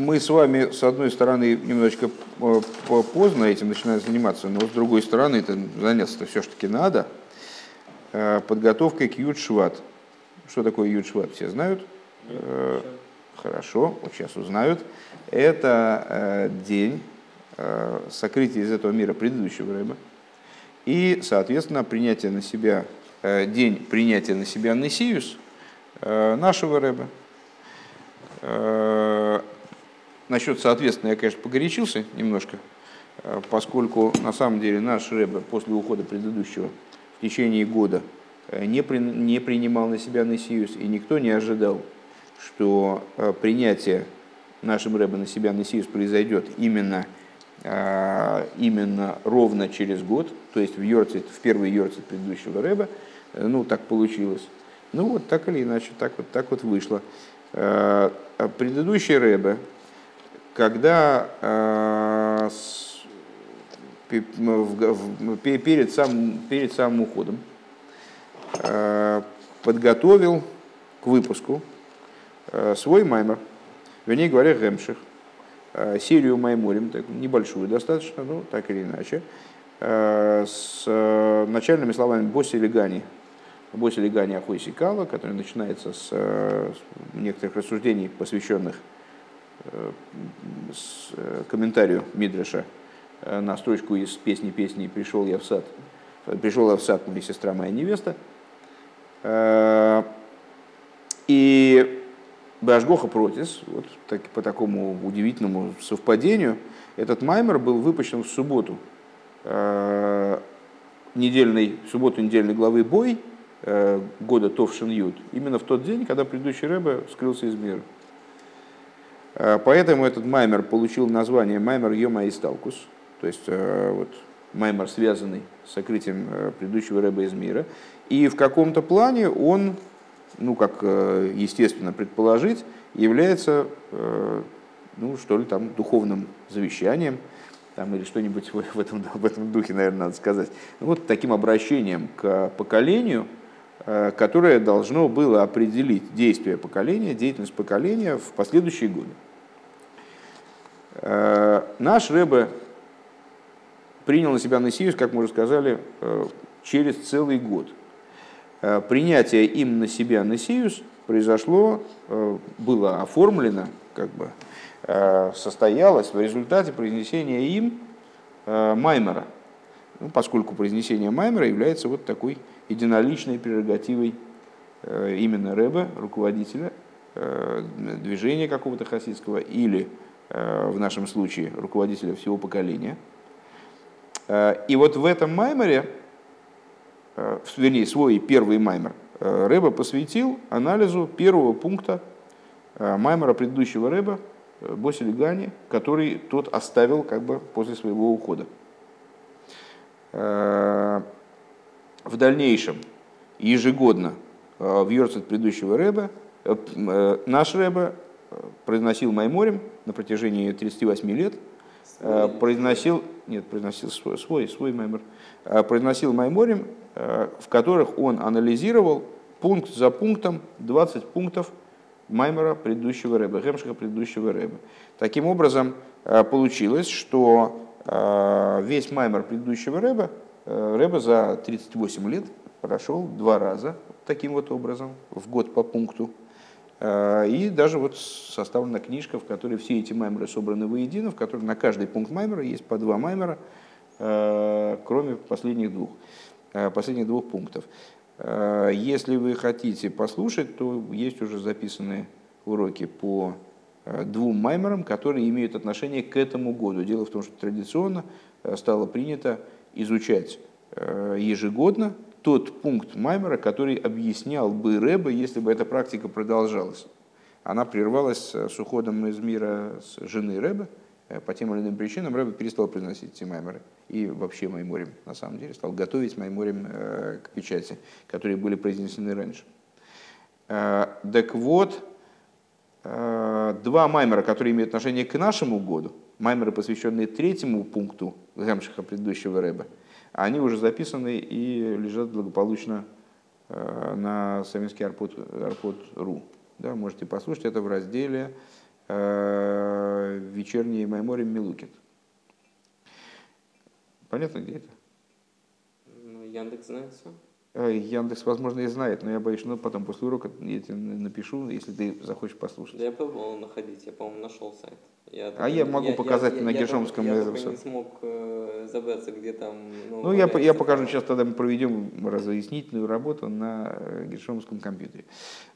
мы с вами, с одной стороны, немножечко э, поздно этим начинаем заниматься, но с другой стороны, это заняться-то все-таки надо. Э, подготовкой к Юд-Шват. Что такое Юд-Шват, все знают? Э, хорошо, вот сейчас узнают. Это день сокрытия из этого мира предыдущего рыба. И, соответственно, принятие на себя, день принятия на себя Несиус нашего рыба – насчет, соответственно, я, конечно, погорячился немножко, э, поскольку на самом деле наш Рэбе после ухода предыдущего в течение года э, не, при, не принимал на себя Несиус, и никто не ожидал, что принятие нашим Рэбе на себя Несиус произойдет именно, именно ровно через год, то есть в, Йорцит, в первый Йорцит предыдущего Рэба, ну, так получилось. Ну, вот так или иначе, так вот, так вот вышло. Э, предыдущий Рэбе, когда э, перед самым, перед самым уходом э, подготовил к выпуску свой маймер, вернее говоря, Гемших, серию Майморим, небольшую достаточно, ну так или иначе, с начальными словами Боси Легани, Бойся Легани Ахойси Кала, который начинается с, э, некоторых рассуждений, посвященных э, э, комментарию Мидраша на строчку из песни песни «Пришел я в сад», «Пришел я в сад, моя сестра, моя невеста». И Башгоха Протис, вот так, по такому удивительному совпадению, этот маймер был выпущен в субботу, недельной, субботу недельной главы «Бой», Э, года Товшин Юд, именно в тот день, когда предыдущий Рэбе скрылся из мира. Э, поэтому этот маймер получил название маймер Йома Исталкус, то есть э, вот, маймер, связанный с сокрытием предыдущего Рэба из мира. И в каком-то плане он, ну, как естественно предположить, является, ну, что ли, там, духовным завещанием, там, или что-нибудь в этом, в этом духе, наверное, надо сказать. Вот таким обращением к поколению – Э, которое должно было определить действие поколения, деятельность поколения в последующие годы. Э, наш Рэбе принял на себя Насиус, как мы уже сказали, э, через целый год. Принятие им на себя Насиус произошло, было оформлено, как бы состоялось в результате произнесения им Маймера, ну, поскольку произнесение Маймера является вот такой единоличной прерогативой э, именно Рэба, руководителя э, движения какого-то хасидского или, э, в нашем случае, руководителя всего поколения. И вот в этом маймере, вернее, свой первый маймер, Рэба посвятил анализу первого пункта маймера предыдущего Рэба, Босили Гани, который тот оставил как бы после своего ухода в дальнейшем ежегодно э, в Йорцет предыдущего Рэба, э, э, наш Рэба произносил Майморем на протяжении 38 лет, произносил, нет, произносил свой, свой, свой Маймор, произносил Майморем, в которых он анализировал пункт за пунктом 20 пунктов Маймора предыдущего Рэба, Гемшиха предыдущего Рэба. Таким образом, получилось, что весь Маймор предыдущего Рэба Э, Рэба за 38 лет прошел два раза таким вот образом, в год по пункту. Э, и даже вот составлена книжка, в которой все эти маймеры собраны воедино, в которой на каждый пункт маймера есть по два маймера, э, кроме последних двух, последних двух пунктов. Если вы хотите послушать, то есть уже записанные уроки по двум маймерам, которые имеют отношение к этому году. Дело в том, что традиционно стало принято изучать э, ежегодно тот пункт Маймера, который объяснял бы Рэба, если бы эта практика продолжалась. Она прервалась с уходом из мира с жены Рэба. Э, по тем или иным причинам Рэба перестал приносить эти маймеры. И вообще Майморим, на самом деле, стал готовить Майморим э, к печати, которые были произнесены раньше. Так вот, два маймера, которые имеют отношение к нашему году, маймеры, посвященные третьему пункту Гемшиха предыдущего Рэба, они уже записаны и лежат благополучно э, на советский Арпот.ру. Да, можете послушать это в разделе э, вечерние Майморим Милукит. Понятно, где это? Ну, Яндекс знает все. Э, Яндекс, возможно, и знает, но я боюсь, ну, потом после урока я тебе напишу, если ты захочешь послушать. Да я пробовал находить, я, по-моему, нашел сайт. Я, а я могу показать я, на Гершомском. Я, я, я не смог э, забраться, где там... Ну, ну я, я покажу, сейчас тогда мы проведем разъяснительную работу на э, Гершомском компьютере.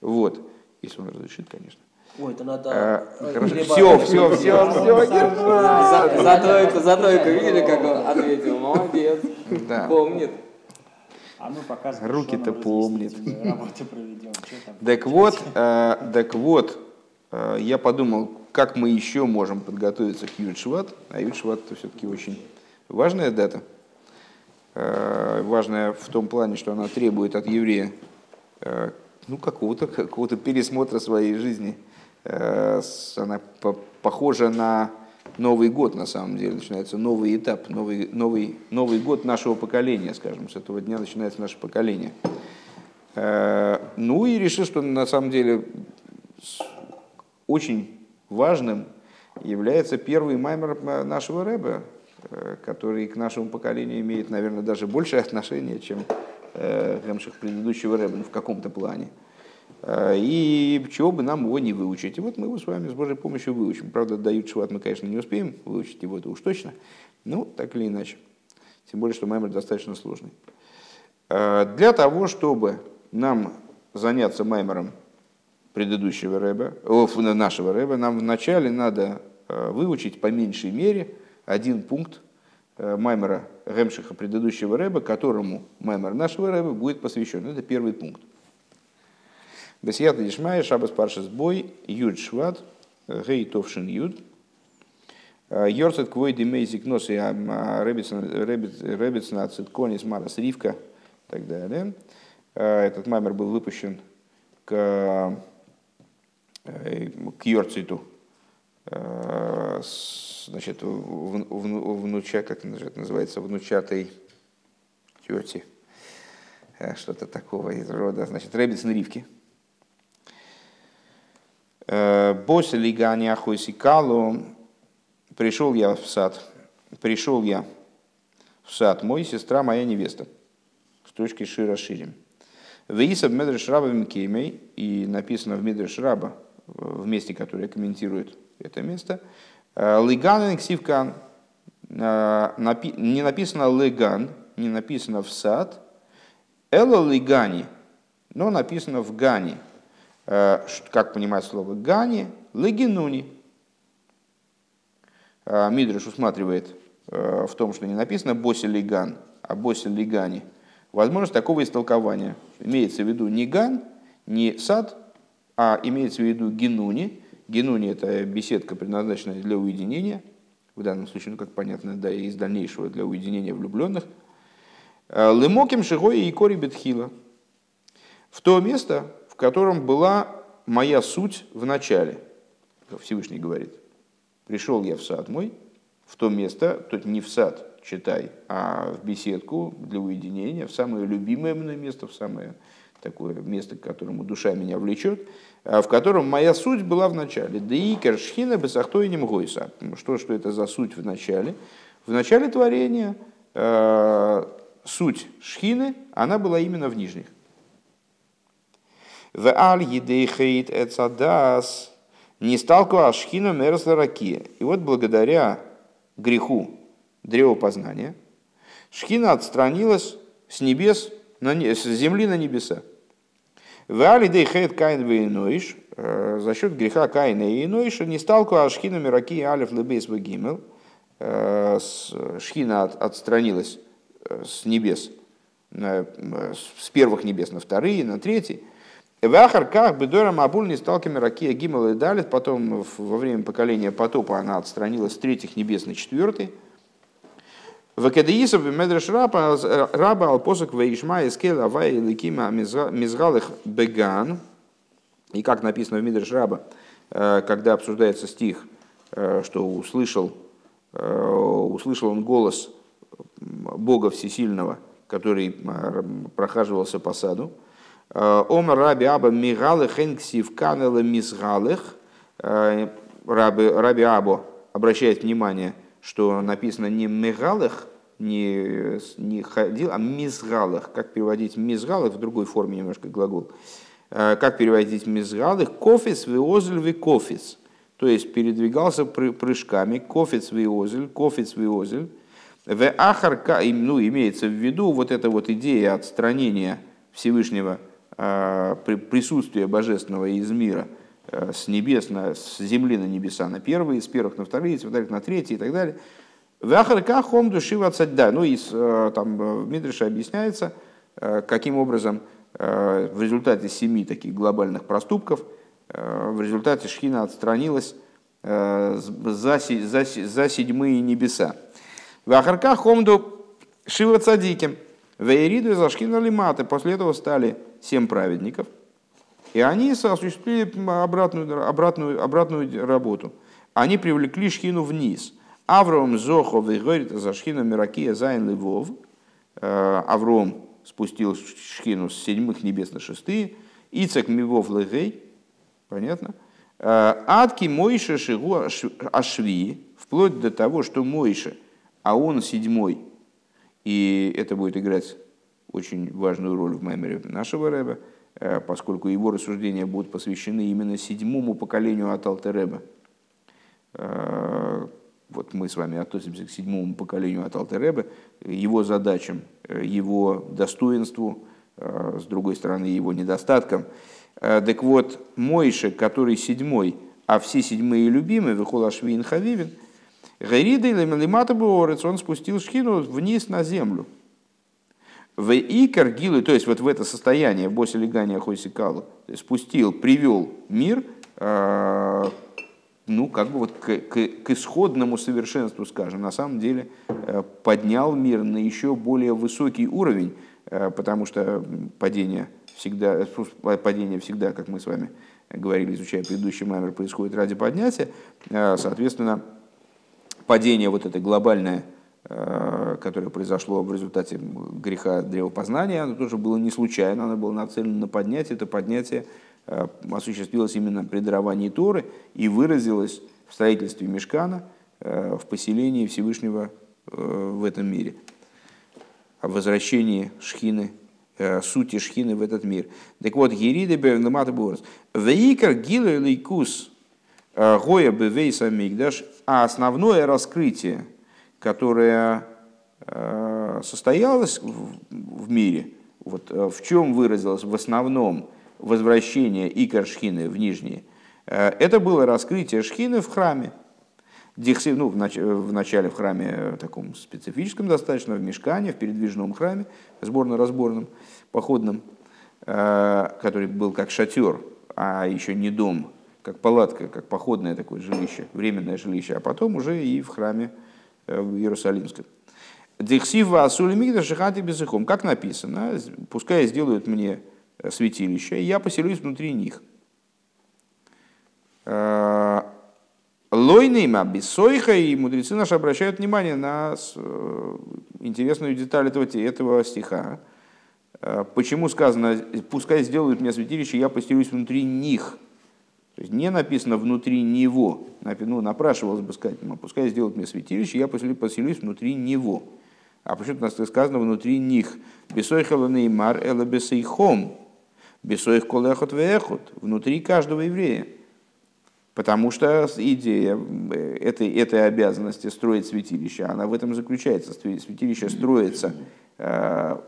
Вот, если он разрешит, конечно. Ой, это надо... А, хорошо. Все, все, все, все, за, за тройку, за тройку, видели, как он ответил? Молодец. Да. Помнит. А мы показываем, Руки-то помнит. Так вот, э, так вот, э, я подумал, как мы еще можем подготовиться к Юдшват, а Юдшват это все-таки очень важная дата, э, важная в том плане, что она требует от еврея ну, какого-то какого пересмотра своей жизни. Она похожа на Новый год, на самом деле, начинается новый этап, новый, новый, новый год нашего поколения, скажем, с этого дня начинается наше поколение. Ну и решил, что на самом деле очень важным является первый маймер нашего рэба, э, который к нашему поколению имеет, наверное, даже большее отношение, чем э, предыдущего рэба, ну, в каком-то плане. Э, и чего бы нам его не выучить. И вот мы его с вами с Божьей помощью выучим. Правда, дают шват мы, конечно, не успеем выучить его, это уж точно. Ну, так или иначе. Тем более, что маймер достаточно сложный. Для того, чтобы нам заняться маймером предыдущего рэба, нашего рэба, нам вначале надо э, выучить по меньшей мере один пункт э, маймера Ремшиха предыдущего рэба, которому маймер нашего рэба будет посвящен. Это первый пункт. Бесията Дишмая, Шабас Паршас Бой, Юд Шват, Гей Товшин Юд, Йорцет Квой Демейзик Нос и Ребецна Цитконис Марас Ривка и так далее. Э, этот маймер был выпущен к Э, к Йорциту, э, значит, внуча, как это называется, внучатой тети, что-то такого из рода, значит, Ребецин Ривки. Бося лигани ахуйсикалу, пришел я в сад, пришел я в сад, мой сестра, моя невеста, с точки Шира Ширим. Вейса в Медреш Раба Мкемей, и написано в Медреш Раба, в месте, которое комментирует это место. Э, Лиганен ксивкан. Э, не написано лиган, не написано в сад. Эло лигани, но написано в гани. Э, как понимать слово гани? Легинуни. Мидриш усматривает в том, что не написано боси лиган, а боси лигани. Возможность такого истолкования. Имеется в виду не ган, не сад, а имеется в виду генуни. Генуни – это беседка, предназначенная для уединения, в данном случае, ну, как понятно, да, и из дальнейшего для уединения влюбленных. Э, Лемоким Шигой и Кори Бетхила. В то место, в котором была моя суть в начале, Всевышний говорит. Пришел я в сад мой, в то место, тут не в сад, читай, а в беседку для уединения, в самое любимое мной место, в самое такое место, к которому душа меня влечет, а в котором моя суть была в начале. Деикер шхина бесахтойним гойса. Что, что это за суть в начале? В начале творения э, суть шхины, она была именно в нижних. В аль едейхейт эцадас не сталку ашхину мерзла ракия. И вот благодаря греху древа познания, шхина отстранилась с небес, с земли на небеса. Вали дейхет кайн вейноиш, э, за счет греха Каина и Иноиша, не сталку ашхина мираки алиф лебейс вагимел, э, шхина отстранилась э, с небес, с первых небес на вторые, на третьи. В Ахарках Бедорам Абуль не сталками Ракия Гимел и Далит, потом во время поколения потопа она отстранилась с третьих небес на четвертый. В Акадеисов Медреш Раба Раба Алпосок Ваишма Искел Авай Ликима Мизгалых Беган. И как написано в Медреш Раба, э, когда обсуждается стих, э, что услышал, э, услышал он голос Бога Всесильного, который прохаживался по саду. Омар Раби Аба Мигалых Энксив Канела Мизгалых. Раби Або обращает внимание, что написано не мегалых, не, не ходил, а мизгалых. Как переводить мизгалых в другой форме немножко глагол. Как переводить мизгалых? Кофис виозель ви кофис. То есть передвигался прыжками. Кофис виозель, кофис виозель. В ахарка, ну, имеется в виду вот эта вот идея отстранения Всевышнего присутствия божественного из мира – Э, с небес на, с земли на небеса на первые, с первых на вторые, с вторых на третьи и так далее. Вахарка хом души да. Ну и э, там э, в Мидрише объясняется, каким образом в результате семи таких глобальных проступков, в результате Шхина отстранилась за, за, за седьмые небеса. Вахарка хомду шива цадиким. Вейриду за Шхина лиматы. После этого стали семь праведников – и они осуществили обратную, обратную, обратную работу. Они привлекли шхину вниз. Авром Зохов и говорит за шхину Миракия Зайн Львов. Э, Авром спустил шхину с седьмых небес на шестые. Ицек Мивов Легей. Понятно? Э, Адки Мойша Шигу Ашви. Вплоть до того, что Мойша, а он седьмой. И это будет играть очень важную роль в меморе нашего рэба – Э, поскольку его рассуждения будут посвящены именно седьмому поколению от Алтереба. Э, вот мы с вами относимся к седьмому поколению от Алтереба, его задачам, э, его достоинству, с другой стороны, его недостаткам. Так вот, Мойше, который седьмой, а все седьмые любимые, Вихолашвин Хавивин, Гайрида или Мелимата он спустил шхину вниз на землю – в икар гилы, то есть вот в это состояние, в босе легания хойсикалу, спустил, привел мир, а, ну, как бы вот к, к, к исходному совершенству, скажем, на самом деле э, поднял мир на еще более высокий уровень, э, потому что падение всегда, падение всегда, как мы с вами говорили, изучая предыдущий маймер, происходит ради поднятия, э, соответственно, падение вот это глобальное Э, которое произошло в результате греха древопознания, оно тоже было не случайно, оно было нацелено на поднятие. Это поднятие э, осуществилось именно при даровании Торы и выразилось в строительстве Мешкана, э, в поселении Всевышнего в этом мире, о возвращении Шхины, сути Шхины в этот мир. Так вот, Гериды Бевнамата Борос. Вейкар Гилер Лейкус Гоя Бевейса Мигдаш, а основное раскрытие – которая э, состоялась в мире, вот э, в чем выразилось в основном возвращение Икар Шхины в Нижние, э, это было раскрытие Шхины в храме. Дихси, ну, в, в начале в храме таком специфическом достаточно, в мешкане, в передвижном храме, сборно-разборном, походном, который был как шатер, а еще не дом, как палатка, как походное такое жилище, временное жилище, а потом уже и в храме Э, в Иерусалимском. Дихсива Асули Мигда Шихати Безыхом. Как написано, пускай сделают мне э, святилище, и я поселюсь внутри них. Э, Лойнейма Бессойха, и мудрецы наши обращают внимание на интересную деталь этого, этого стиха. Почему сказано, пускай сделают мне святилище, я поселюсь внутри них. То есть не написано внутри него. Ну, напрашивалось бы сказать, ну, пускай сделают мне святилище, я поселюсь внутри него. А почему у нас сказано внутри них? Бесойхала неймар эла бесейхом. Колехот веехот. Внутри каждого еврея. Потому что идея э, этой, этой обязанности строить святилище, она в этом заключается. Святилище строится э,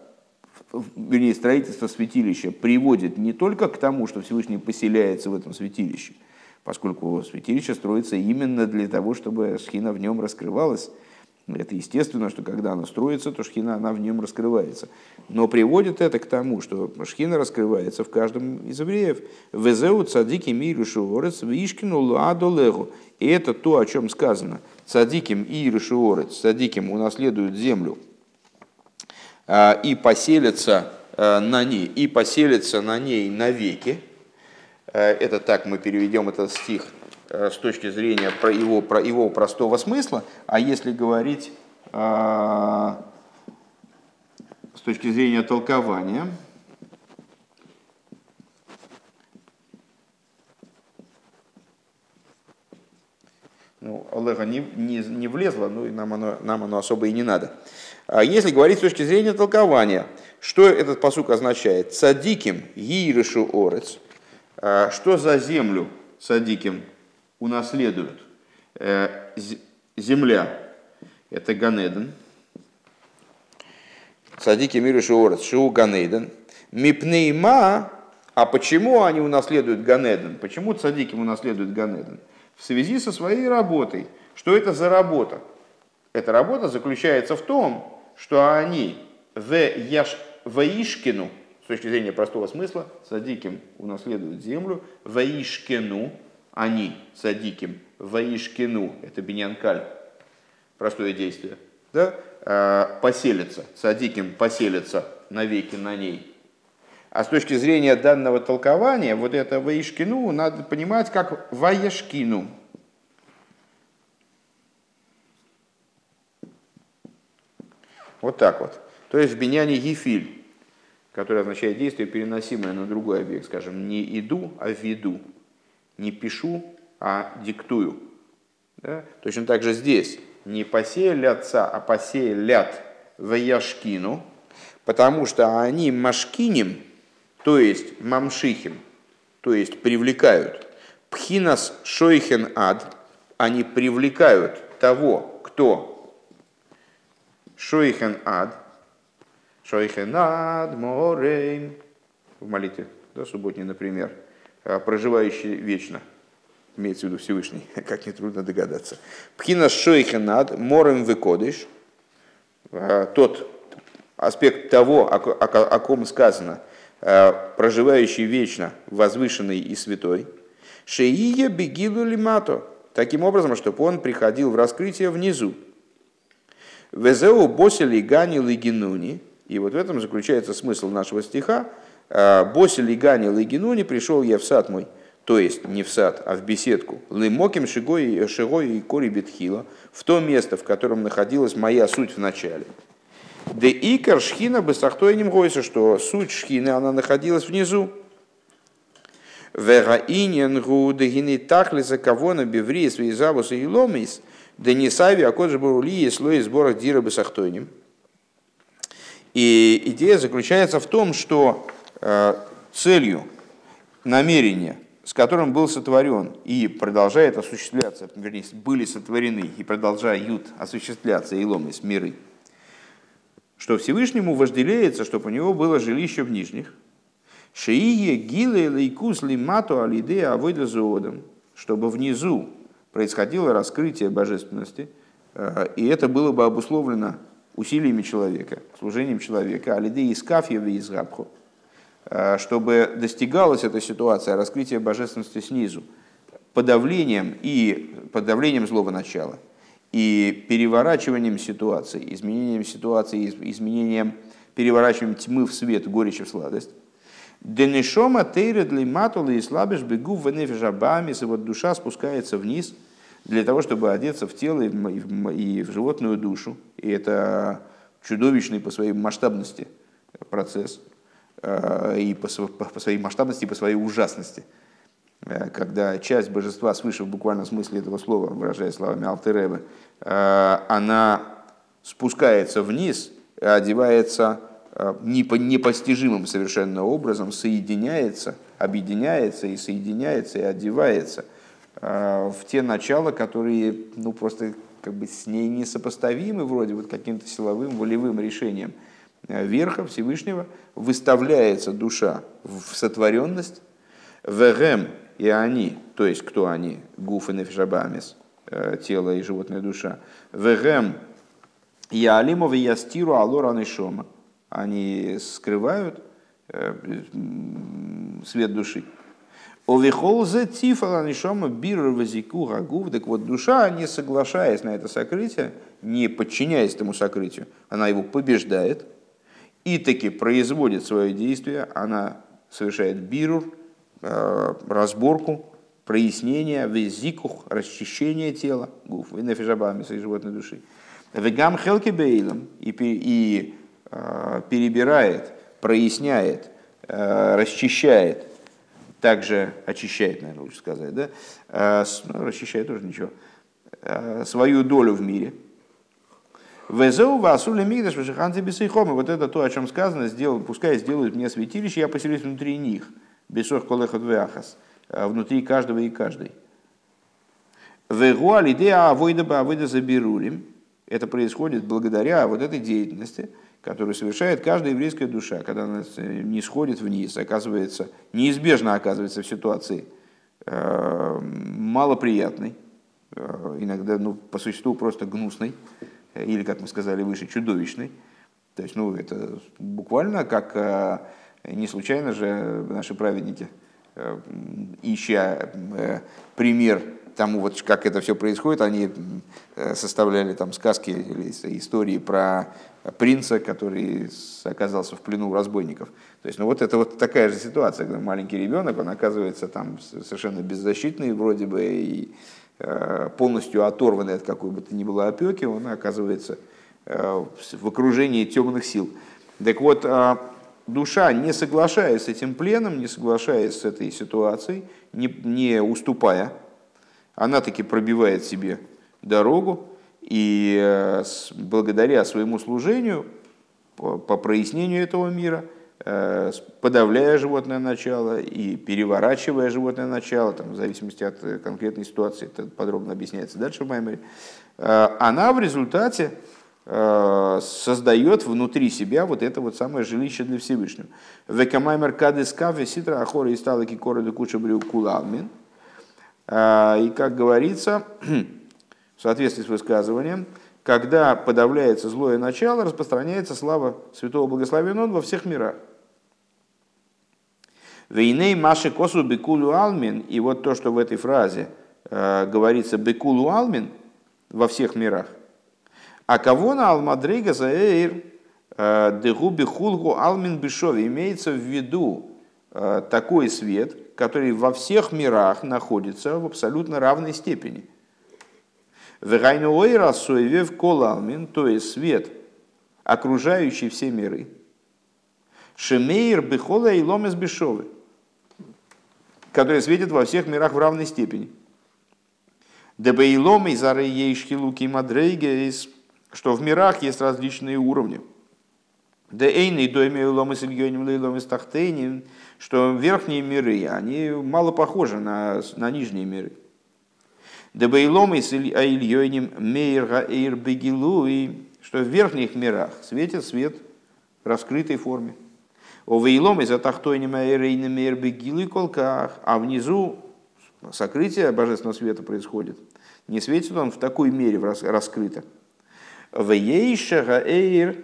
вернее, строительство святилища приводит не только к тому, что Всевышний поселяется в этом святилище, поскольку святилище строится именно для того, чтобы шхина в нем раскрывалась. Это естественно, что когда она строится, то шхина она в нем раскрывается. Но приводит это к тому, что шхина раскрывается в каждом из евреев. Везеу цадики миру шуорец вишкину ладолегу. И это то, о чем сказано. Цадиким и шуорец, цадиким унаследуют землю и поселится э, на ней, и поселится на ней навеки. Э, это так мы переведем этот стих с точки зрения про его, про его простого смысла, а если говорить с точки зрения толкования, ну, Олега не, не, не влезло, ну и нам оно, нам оно особо и не надо. А если говорить с точки зрения толкования, что этот посук означает? Садиким гиришу орец. А, что за землю садиким унаследуют? Э, земля – это Ганеден. Садики миришу орец, шоу Ганеден. Мипнейма, а почему они унаследуют Ганеден? Почему цадиким унаследуют Ганеден? В связи со своей работой. Что это за работа? Эта работа заключается в том, что они в яш, Ваишкину, с точки зрения простого смысла, садиким унаследуют землю, Ваишкину, они, садиким, Ваишкину, это бинянкаль, простое действие, да, а, поселятся, садиким поселятся навеки на ней. А с точки зрения данного толкования, вот это Ваишкину надо понимать как Ваяшкину, Вот так вот. То есть в биняне гифиль, который означает действие, переносимое на другой объект, скажем, не иду, а веду, не пишу, а диктую. Да? Точно так же здесь не посеялятся, а посеялят в яшкину, потому что они машкиним, то есть мамшихим, то есть привлекают. Пхинас шойхен ад, они привлекают того, кто Шойхен ад. Шойхен ад морейм. В молитве, да, субботней, например. А, проживающий вечно. Имеется в виду Всевышний, как нетрудно догадаться. Пхина шойхен ад морем выкодыш. А, тот аспект того, о ком сказано, а, проживающий вечно, возвышенный и святой. Шеия бегилу лимато. Таким образом, чтобы он приходил в раскрытие внизу. Везеу босили гани лигинуни. И вот в этом заключается смысл нашего стиха. «А, босили гани лигинуни, пришел я в сад мой, то есть не в сад, а в беседку. Лымоким шигой, шигой и кори бетхила, в то место, в котором находилась моя суть в начале. Де икар шхина быстахтойним гойса, что суть шхины, она находилась внизу. Вераинен гу дегини тахлиса кавона беври свои завусы и ломис – Денисави, а кот же Бурули, слой сбора Дира Бесахтойним. И идея заключается в том, что э, целью намерения, с которым был сотворен и продолжает осуществляться, вернее, были сотворены и продолжают осуществляться Иломис миры, что Всевышнему вожделеется, чтобы у него было жилище в нижних, Шиие гиле лейкус лимату алиде авойда чтобы внизу происходило раскрытие божественности, э, и это было бы обусловлено усилиями человека, служением человека, алиде искафьева из габху, э, чтобы достигалась эта ситуация раскрытия божественности снизу, подавлением и подавлением злого начала и переворачиванием ситуации, изменением ситуации, изменением, переворачиванием тьмы в свет, горечи в сладость. Денешома тейред лиматула и слабиш бегу в нефежабами, вот душа спускается вниз – для того, чтобы одеться в тело и в животную душу. И это чудовищный по своей масштабности процесс, э, и по своей масштабности, и по своей ужасности. Э, когда часть божества свыше в буквальном смысле этого слова, выражая словами Алтеребы, э, она спускается вниз, одевается непостижимым совершенно образом, соединяется, объединяется и соединяется и одевается – Э, в те начала, которые ну, просто как бы с ней несопоставимы вроде вот каким-то силовым, волевым решением э, верха Всевышнего, выставляется душа в сотворенность, вегем и они, то есть кто они, гуф и нефишабамис, э, тело и животная душа, вегем и алимов и ястиру алора шома, они скрывают свет души. Овихолзе тифала нишома бирр вазику гагув. Так вот, душа, не соглашаясь на это сокрытие, не подчиняясь этому сокрытию, она его побеждает и таки производит свое действие, она совершает бирур, э, разборку, прояснение, везикух, расчищение тела, гуф, и нефижабами своей животной души. Вегам хелки бейлом и, и э, перебирает, проясняет, э, расчищает также очищает, наверное, лучше сказать, да? А, ну, расчищает тоже ничего. свою долю в мире. Везеу васули мигдаш бисейхомы. Вот это то, о чем сказано, сделал, пускай сделают мне святилище, я поселюсь внутри них. Бесох колехот веахас. Внутри каждого и каждой. Вегуаль идея авойда бы авойда заберурим. Это происходит благодаря вот этой деятельности, которую совершает каждая еврейская душа, когда она не сходит вниз, оказывается, неизбежно оказывается в ситуации э, малоприятной, э, иногда ну, по существу просто гнусной, или, как мы сказали выше, чудовищной. То есть, ну, это буквально как э, не случайно же наши праведники, ища пример тому, вот как это все происходит, они э, составляли там сказки или истории про принца, который оказался в плену разбойников. То есть, ну вот это вот такая же ситуация, когда маленький ребенок, он оказывается там совершенно беззащитный вроде бы и э, полностью оторванный от какой бы то ни было опеки, он оказывается э, в окружении темных сил. Так вот, а, душа, не соглашаясь с этим пленом, не соглашаясь с этой ситуацией, не, не уступая, она таки пробивает себе дорогу, и э, благодаря своему служению, по, прояснению этого мира, э, подавляя животное начало и переворачивая животное начало, там, в зависимости от э, конкретной ситуации, это подробно объясняется дальше в Маймере, она в результате создает внутри себя вот это вот самое жилище для Всевышнего. Векамаймер кадыскаве ситра ахора и стала кикора де куча брю кулалмин – а, и, как говорится, в соответствии с высказыванием, когда подавляется злое начало, распространяется слава Святого Благословения Он во всех мирах. Вейней маши косу бекулу алмин, и вот то, что в этой фразе э, говорится бекулу алмин во всех мирах. А кого на алмадрейга заэйр э, дегуби хулгу алмин бешови имеется в виду э, такой свет, который во всех мирах находится в абсолютно равной степени. в колалмин, то есть свет, окружающий все миры. Шемейр бихола и ломес бешовы, который светит во всех мирах в равной степени. Дебейлом и зары ейшки луки мадрейгейс, что в мирах есть различные уровни. Да эйный дойме ломес ильёним лейломес тахтейним, что верхние миры, они мало похожи на, на нижние миры. Дебейлом и с Ильёним Мейрга Эйр Бегилуи, что в верхних мирах светит свет в раскрытой форме. О Вейлом из Атахтойним Эйрейным Мейр Бегилуи Колках, а внизу сокрытие божественного света происходит. Не светит он в такой мере раскрыто. Вейшага Эйр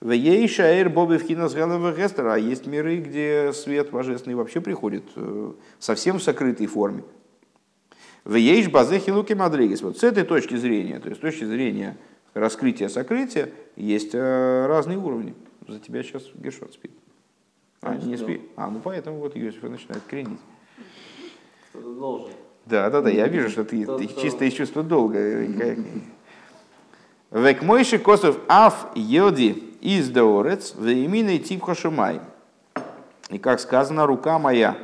Вейша Эйр Боби в Гестера, а есть миры, где свет божественный вообще приходит э, совсем в сокрытой форме. Вейш Базехи Луки Мадригес. Вот с этой точки зрения, то есть с точки зрения раскрытия сокрытия, есть э, разные уровни. За тебя сейчас Гершот спит. А, не спит. А, ну поэтому вот Йосиф начинает кренить. Должен. Да, да, да, я вижу, что ты, ты чисто из чувства долга. Век мойши косов аф йоди из Деорец, Вейминой Типха Шумай. И как сказано, рука моя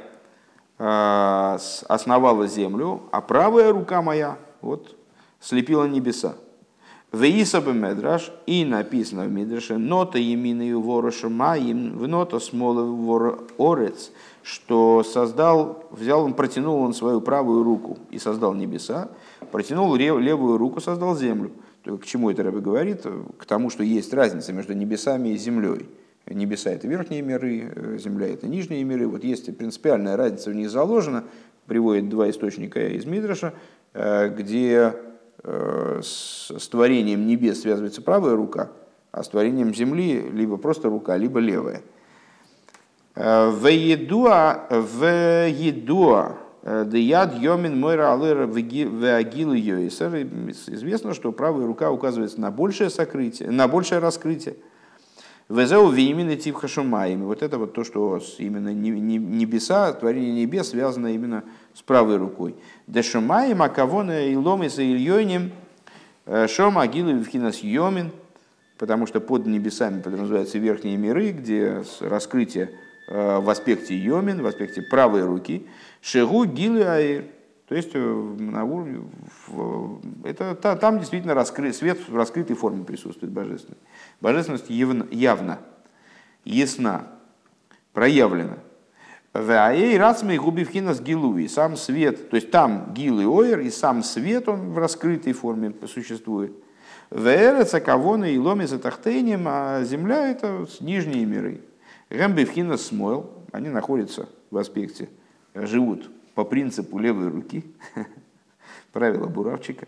э, основала землю, а правая рука моя вот слепила небеса. Веисабы Медраш, и написано в Мидраше, нота емины вора Шумаим, в нота смолы вора Орец, что создал, взял он, протянул он свою правую руку и создал небеса, протянул левую руку, создал землю. К чему это Рэбе говорит? К тому, что есть разница между небесами и землей. Небеса – это верхние миры, э, земля – это нижние миры. Вот есть принципиальная разница в них заложена. Приводит два источника из Мидраша, э, где э, с творением небес связывается правая рука, а с творением земли либо просто рука, либо левая. В едуа, в едуа, Деяд Йомин Мойра Алыра Веагилу Йойсер. Известно, что правая рука указывается на большее сокрытие, на большее раскрытие. Везеу Вимин и Тивха Шумаем. Вот это вот то, что именно небеса, творение небес связано именно с правой рукой. Дешумаем, Акавона и Ломиса Ильоним, э, Шом Агилу Вивхинас Йомин, потому что под небесами подразумеваются верхние миры, где раскрытие э, в аспекте Йомин, в аспекте правой руки – Шегу гилы аир, То есть на уровне, это, там действительно раскрыт, свет в раскрытой форме присутствует божественный. Божественность явно, явна, ясна, проявлена. Ваэй рацмей губивхина с гилуи. Сам свет, то есть там гил и ойр, и сам свет, он в раскрытой форме существует. Вэрэца кавона и ломиса тахтейнем, а земля это нижние миры. Гэмбивхина смойл, они находятся в аспекте, живут по принципу левой руки, правило буравчика.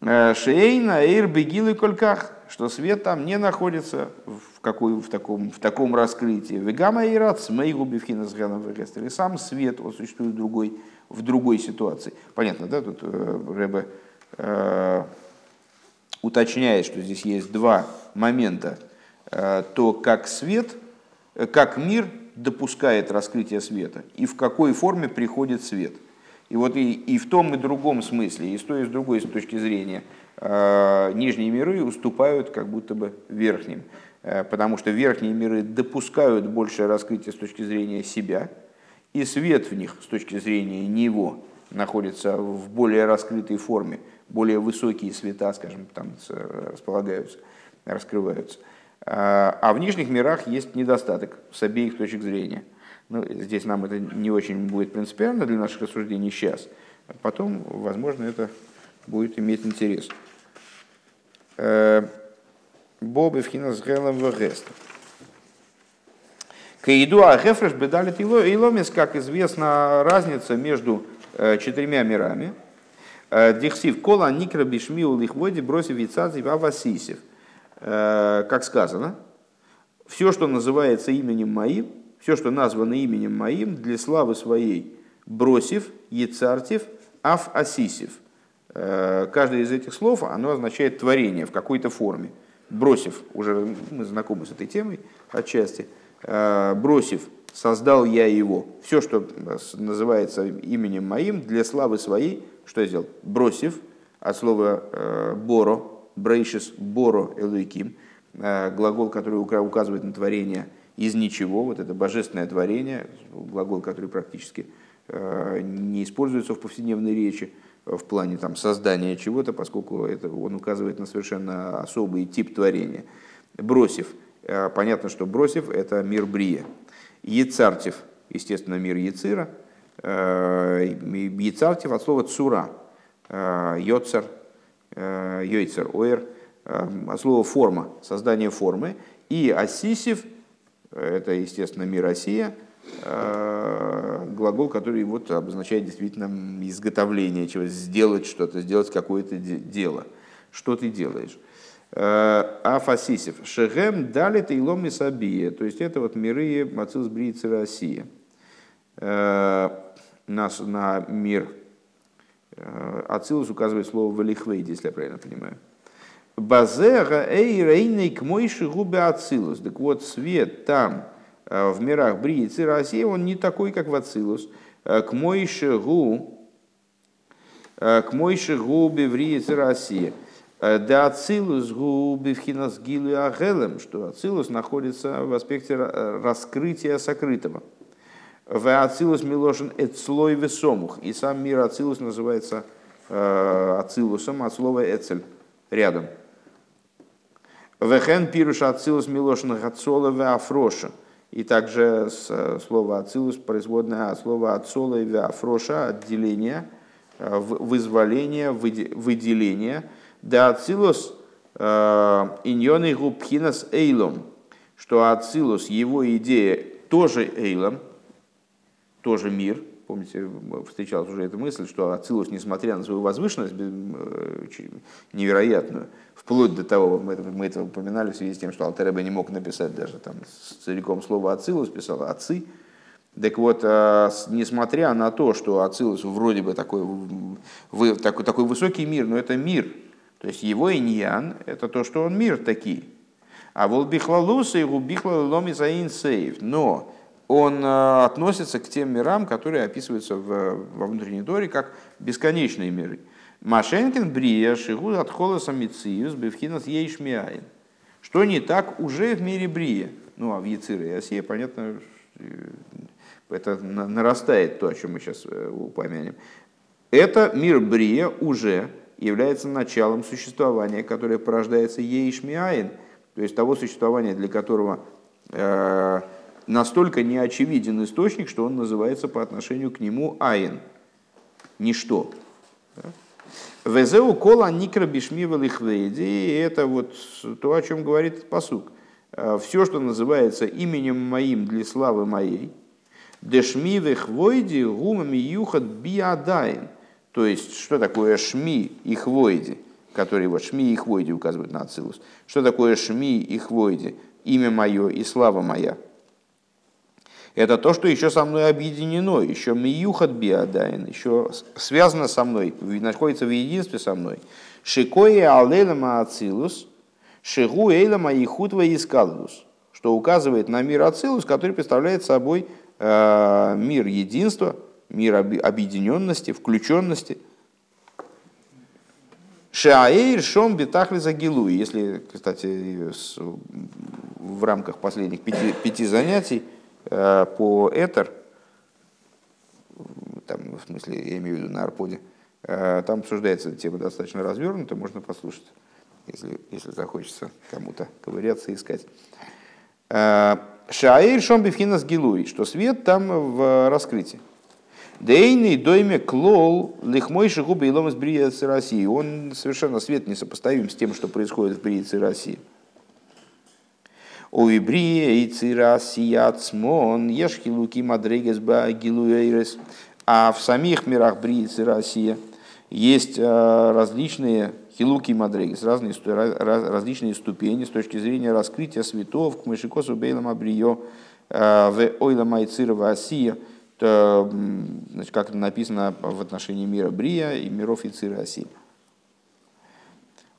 Шейна эйр бегилы кольках, что свет там не находится в, какой, в, таком, в таком раскрытии. Вегама и рад с моей губивхина с Или сам свет он существует в другой, в другой ситуации. Понятно, да, тут э, Рэбе э, уточняет, что здесь есть два момента. Э, то, как свет, э, как мир допускает раскрытие света и в какой форме приходит свет. И вот и, и в том и другом смысле, и с той и с другой с точки зрения, э, нижние миры уступают как будто бы верхним, э, потому что верхние миры допускают большее раскрытие с точки зрения себя, и свет в них с точки зрения него находится в более раскрытой форме, более высокие света, скажем, там располагаются, раскрываются. А, а в нижних мирах есть недостаток с обеих точек зрения. Ну, здесь нам это не очень будет принципиально для наших рассуждений сейчас. Потом, возможно, это будет иметь интерес. Э, Бобы в хинас гелем вегест. Каиду ахефреш бедалит иломис, как известно, разница между э, четырьмя мирами. Э, Дихсив кола никра бишми улихводи бросив яйцадзи авасисев. Э, как сказано, все, что называется именем моим, все, что названо именем моим, для славы своей, бросив, ецартив, аф асисив. Э, каждое из этих слов, оно означает творение в какой-то форме. Бросив, уже мы знакомы с этой темой отчасти, э, бросив, создал я его. Все, что называется именем моим, для славы своей, что я сделал? Бросив, от слова боро, брейшис боро элуиким, э, глагол, который указывает на творение из ничего, вот это божественное творение, глагол, который практически э, не используется в повседневной речи в плане там, создания чего-то, поскольку это, он указывает на совершенно особый тип творения. Бросив, э, понятно, что бросив – это мир Брия. Ецартив, естественно, мир Ецира. Ецартив от слова цура, йоцар – Э, йойцер, оэр, э, от слова форма, создание формы. И асисив, это, естественно, мир Россия, э, глагол, который вот обозначает действительно изготовление чего сделать что-то, сделать какое-то дело. Что ты делаешь? Афасисев. Шехем дали тейлом и сабия. То есть это вот миры Мацилс Бриицы Россия. Нас на мир Э, Ацилус указывает слово «валихвейд», если я правильно понимаю. Базера эй рейней к мойши губе Ацилус. Так вот, свет там, э, в мирах Брии и России, он не такой, как в Ацилус. Э, к мойши гу, к мойши губе в Рии и России. Да Ацилус губе в хинас гилу агелем, что Ацилус находится в аспекте раскрытия сокрытого. В Ацилус Милошин Эцлой Весомух. И сам мир Ацилус называется э, Ацилусом от слова Эцель, рядом. Вехен пируша Ацилус Милошин Гацола Веафроша. И также э, слова Ацилус производное от слова Ацола и Веафроша, отделение, э, вызволение, выделение. Да Ацилус иньоны губхинас эйлом, что Ацилус, его идея тоже эйлом, тоже мир. Помните, встречалась уже эта мысль, что Ацилус, несмотря на свою возвышенность э, невероятную, вплоть до того, мы это, мы это упоминали в связи с тем, что Алтереба не мог написать даже там целиком слово Ацилус, писал Аци. Так вот, а, несмотря на то, что Ацилус вроде бы такой, такой, такой высокий мир, но это мир, то есть его иньян – это то, что он мир такие. А волбихлалуса и губихлаломи заин сейв. Но он э, относится к тем мирам, которые описываются в, во внутренней Торе как бесконечные миры. Машенкин брия шигу от холоса мициус бевхинас ейшмиаин. Что не так уже в мире брия. Ну, а в Яцире и Осия, понятно, э, это нарастает то, о чем мы сейчас э, упомянем. Это мир Брия уже является началом существования, которое порождается Ейшмиаин, то есть того существования, для которого э, настолько неочевиден источник, что он называется по отношению к нему Аин, ничто. Везеу кола никра бишмивал и это вот то, о чем говорит посук. Э, Все, что называется именем моим для славы моей, дешмивых войди гумами юхат биадайн. То есть, что такое шми и хвойди, которые вот шми и хвойди указывают на Ацилус. Что такое шми и хвойди? Имя мое и слава моя – это то, что еще со мной объединено, еще миюхат биадайн, еще связано со мной, находится в единстве со мной. Шикое алелама ацилус, шигу эйлама ихутва искалдус, что указывает на мир ацилус, который представляет собой э, мир единства, мир объединенности, включенности. Шаэйр шом битахли загилу. Если, кстати, в рамках последних пяти, пяти занятий по Этер, там, в смысле, я имею в виду на Арподе, э, там обсуждается тема достаточно развернута, можно послушать, если, если захочется кому-то ковыряться и искать. Э, Шаир Шомбифхинас Гилуи, что свет там в раскрытии. Дейный дойме клол лихмой шигуба и ломас бриицы России. Он совершенно свет несопоставим с тем, что происходит в бриице России. У Ибрия и Цирасияцмон, Ешки Луки Мадрегес Багилуэйрес. А в самих мирах Брии и Цирасия есть э, различные хилуки мадрегес, разные, различные ступени с точки зрения раскрытия светов к Мышикосу Бейлам Абрио э, в Ойла Майцирова Асия, значит, как написано в отношении мира Брия и миров Ицира Асия.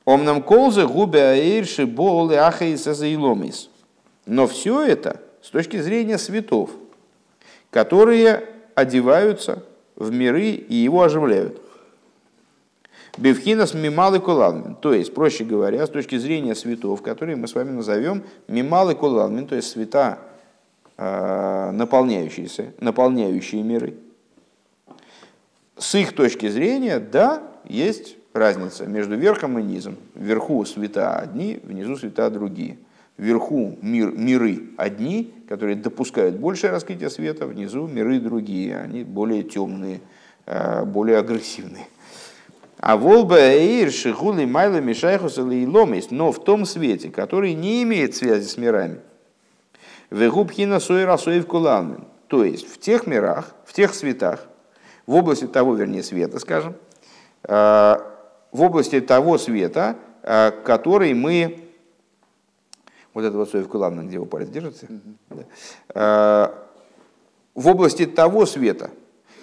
Омнам колзе губе аэйрши болы ахаиса заиломис. Но все это с точки зрения светов, которые одеваются в миры и его оживляют. Бевхинас мималы кулалмин, то есть, проще говоря, с точки зрения светов, которые мы с вами назовем мималы кулалмин, то есть света, а, наполняющиеся, наполняющие миры. С их точки зрения, да, есть разница между верхом и низом. Вверху света одни, внизу света другие – вверху мир, миры одни, которые допускают большее раскрытие света, внизу миры другие, они более темные, э, более агрессивные. А волба эйр шихули майла мишайхус и ломис, но в том свете, который не имеет связи с мирами. Вегубхина сойра соев куланмен. То есть в тех мирах, в тех светах, в области того, вернее, света, скажем, э, в области того света, э, который мы вот это вот Соев Кулан, где его палец держится, mm-hmm. да. в области того света,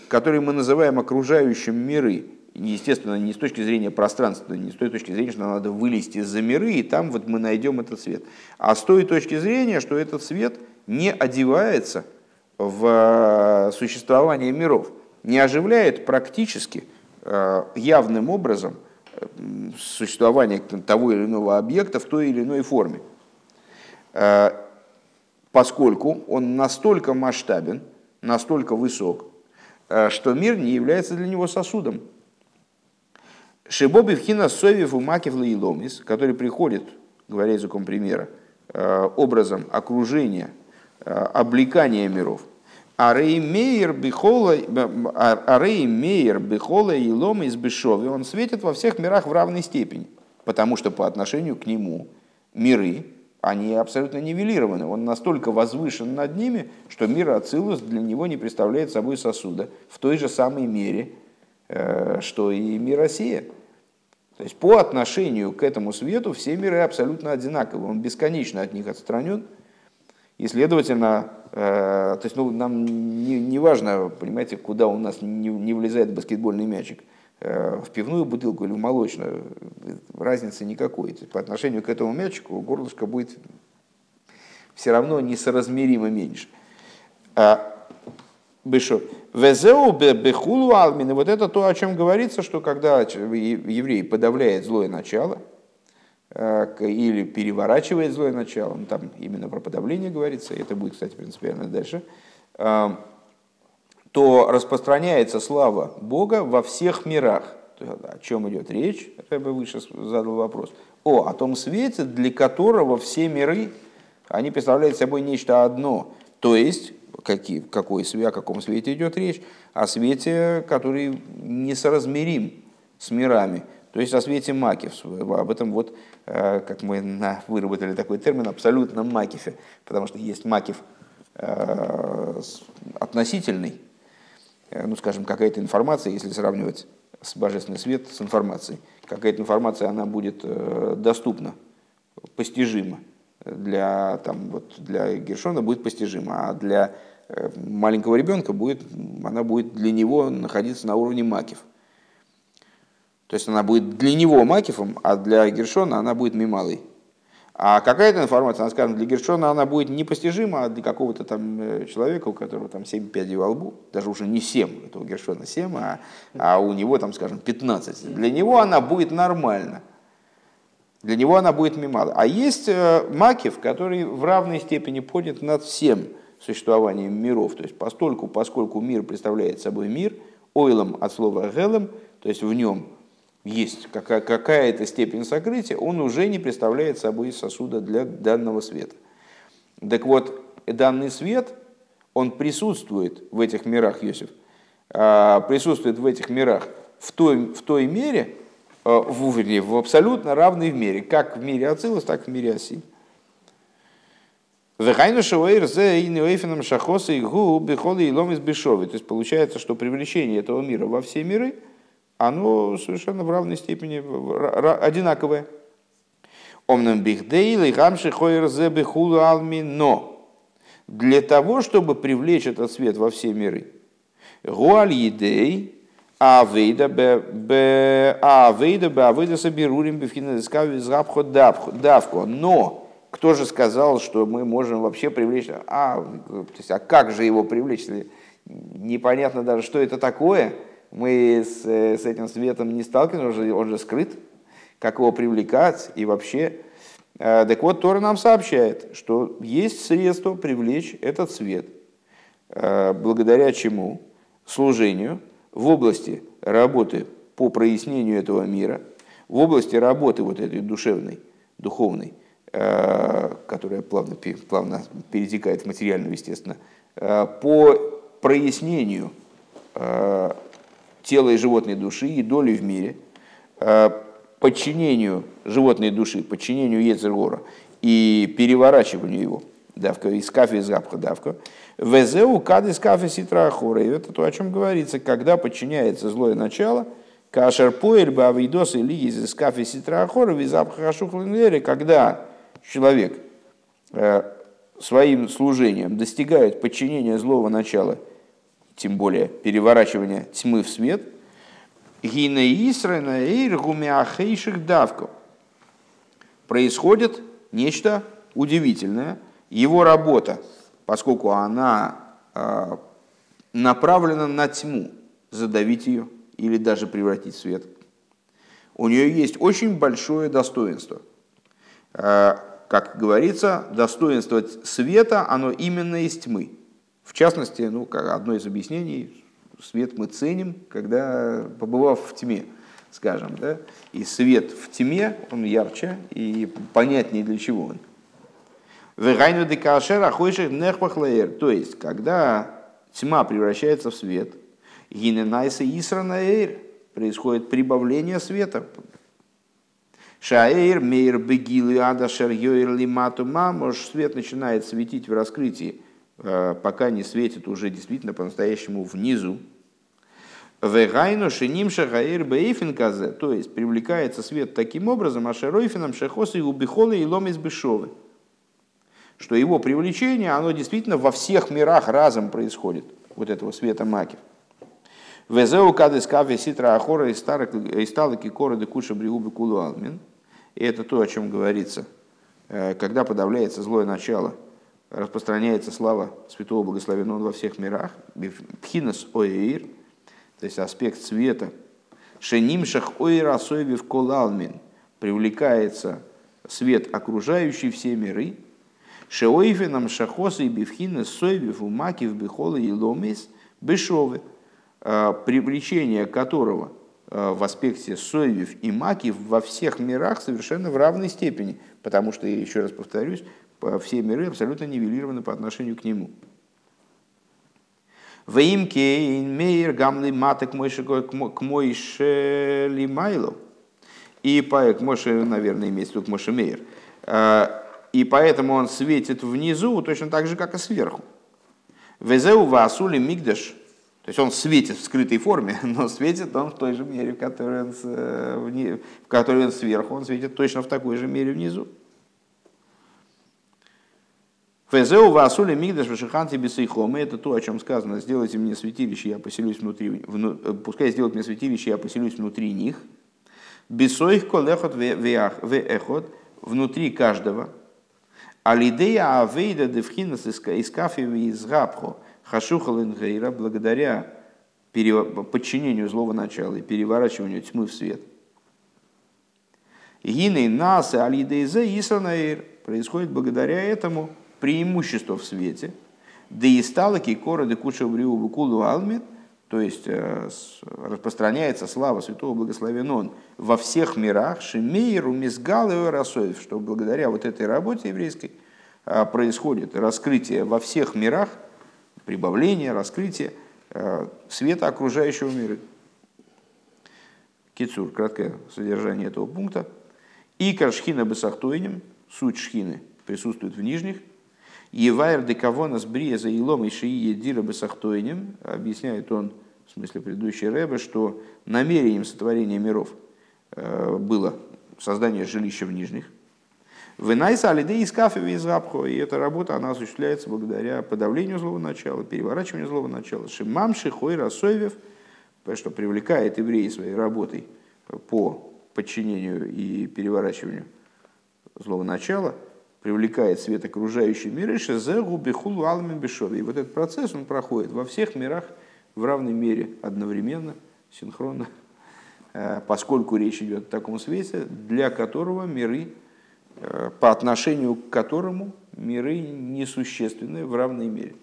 который мы называем окружающим миры, естественно, не с точки зрения пространства, не с той точки зрения, что нам надо вылезти за миры, и там вот мы найдем этот свет, а с той точки зрения, что этот свет не одевается в существование миров, не оживляет практически э, явным образом существование того или иного объекта в той или иной форме. Э, поскольку он настолько масштабен, настолько высок, э, что мир не является для него сосудом. Шибоби вхина совев умакив ломис, который приходит, говоря языком примера, э, образом окружения, облекания миров. Арей мейер бихола и лом из бешови, он светит во всех мирах в равной степени, потому что по отношению к нему миры, они абсолютно нивелированы. Он настолько возвышен над ними, что мир Ацилус для него не представляет собой сосуда в той же самой мере, э, что и мир Россия. То есть по отношению к этому свету все миры абсолютно одинаковы. Он бесконечно от них отстранен. И, следовательно, э, то есть, ну, нам не, не важно, понимаете, куда у нас не, не влезает баскетбольный мячик – в пивную бутылку или в молочную, разницы никакой. То есть по отношению к этому мячику горлышко будет все равно несоразмеримо меньше. А, Бешо. Везеу бехулу алмин. Вот это то, о чем говорится, что когда еврей подавляет злое начало, э, или переворачивает злое начало, ну, там именно про подавление говорится, это будет, кстати, принципиально дальше, э, то распространяется слава Бога во всех мирах. О чем идет речь? Бы выше задал вопрос. О, о том свете, для которого все миры, они представляют собой нечто одно. То есть, какие, какой, о каком свете идет речь? О свете, который несоразмерим с мирами. То есть о свете макив. Об этом вот, э, как мы выработали такой термин, абсолютно макифе. Потому что есть макив э, относительный, ну, скажем, какая-то информация, если сравнивать с божественный свет с информацией, какая-то информация, она будет э, доступна, постижима. Для, там, вот, для Гершона будет постижима, а для э, маленького ребенка будет, она будет для него находиться на уровне макив. То есть она будет для него макифом, а для Гершона она будет мималой. А какая-то информация, она, скажем, для Гершона она будет непостижима, а для какого-то там э, человека, у которого там 7 пядей во лбу, даже уже не 7, это у Гершона 7, а, а у него там, скажем, 15. Для него она будет нормально. Для него она будет мимала. А есть э, Макив, который в равной степени поднят над всем существованием миров. То есть постольку, поскольку мир представляет собой мир, ойлом от слова гелем, то есть в нем есть какая-то степень сокрытия, он уже не представляет собой сосуда для данного света. Так вот, данный свет, он присутствует в этих мирах, Йосиф, а, присутствует в этих мирах в той, в той мере, а, в, вернее, в абсолютно равной в мере, как в мире Ацилус, так и в мире Оси. То есть получается, что привлечение этого мира во все миры – оно совершенно в равной степени одинаковое. Омнам бихдейл и хамши хойрзе бихулу алми, но для того, чтобы привлечь этот свет во все миры, гуаль едей, авейда бе авейда бе авейда соберурим бифхинадискави згабхо давко. Но кто же сказал, что мы можем вообще привлечь? А, то есть, а как же его привлечь? Непонятно даже, что это такое – мы с, с этим светом не сталкиваемся, он же, он же скрыт, как его привлекать и вообще. Э, так вот, Тора нам сообщает, что есть средство привлечь этот свет, э, благодаря чему служению в области работы по прояснению этого мира, в области работы вот этой душевной, духовной, э, которая плавно, плавно перетекает в материальную, естественно, по прояснению тела и животной души и доли в мире, э, подчинению животной души, подчинению Ецергора и переворачиванию его, давка из кафе из запха давка, везеу кад из кафе ситра ахора. И это то, о чем говорится, когда подчиняется злое начало, кашер поэль бавидос или из кафе ситра ахора, визапха когда человек э, своим служением достигает подчинения злого начала – тем более переворачивание тьмы в свет, давку. Происходит нечто удивительное. Его работа, поскольку она а, направлена на тьму, задавить ее или даже превратить в свет, у нее есть очень большое достоинство. А, как говорится, достоинство света, оно именно из тьмы. В частности, ну, одно из объяснений, свет мы ценим, когда побывав в тьме, скажем, да, и свет в тьме, он ярче и понятнее для чего он. То есть, когда тьма превращается в свет, гиненайса исранаэйр, происходит прибавление света. Шаэйр, мейр, бегилы, ада, шер, йоир, лимату, мамош, свет начинает светить в раскрытии пока не светит уже действительно по-настоящему внизу. Вегайну шинимша гаир бейфинказе, то есть привлекается свет таким образом, а шеройфином шехосы и убихолы и ломис бешовы. Что его привлечение, оно действительно во всех мирах разом происходит, вот этого света маки. Везеу кадес кафе ситра ахора и сталки коры де куша бригубы кулу алмин. И это то, о чем говорится, э, когда подавляется злое начало – распространяется слава Святого Благословенного во всех мирах, пхинас оэйр, то есть аспект света, шенимшах оэйр асоевив колалмин, привлекается свет, окружающий все миры, шеоифинам шахоса и бифхина соевив умакив бихола и ломис, Бешовы, привлечение которого в аспекте соевев и макив во всех мирах совершенно в равной степени, потому что, еще раз повторюсь, все миры абсолютно нивелированы по отношению к нему. Ваимке мейер гамли маты к мойше лимайло. И по Моше, наверное, имеется тут Моше Мейер. А, и поэтому он светит внизу точно так же, как и сверху. Везеу васули мигдаш. То есть он светит в скрытой форме, но светит он в той же мере, в которой он, в которой он сверху, он светит точно в такой же мере внизу. Фезеу васули мигдаш вашиханти бисейхом. Это то, о чем сказано. Сделайте мне святилище, я поселюсь внутри. Вну, э, пускай сделают мне святилище, я поселюсь внутри них. Бисоих колехот веэхот. Внутри каждого. Алидея авейда девхинас из кафеви из габхо. Благодаря подчинению злого начала и переворачиванию тьмы в свет. Гиней нас алидейзе исранаир. Происходит благодаря этому преимущество в свете, да и стала кикора де куча кулу алмит, то есть э, распространяется слава святого благословен он во всех мирах, шемейру, мизгал и расоев, что благодаря вот этой работе еврейской э, происходит раскрытие во всех мирах, прибавление, раскрытие э, света окружающего мира. Кицур, краткое содержание этого пункта. И каршхина бесахтойнем, суть шхины присутствует в нижних, Евайр декавона с бриеза илом и шии дира бесахтойнем, объясняет он, в смысле предыдущей Рэбе, что намерением сотворения миров э, было создание жилища в нижних. Венайса алиде из кафе из и эта работа она осуществляется благодаря подавлению злого начала, переворачиванию злого начала. Шимам шихой расоевев, что привлекает евреи своей работой по подчинению и переворачиванию злого начала – привлекает свет окружающий мир, и шезегу бехулу алмин бешови. И вот этот процесс, он проходит во всех мирах в равной мере, одновременно, синхронно, э, поскольку речь идет о таком свете, для которого миры, э, по отношению к которому миры несущественны в равной мере.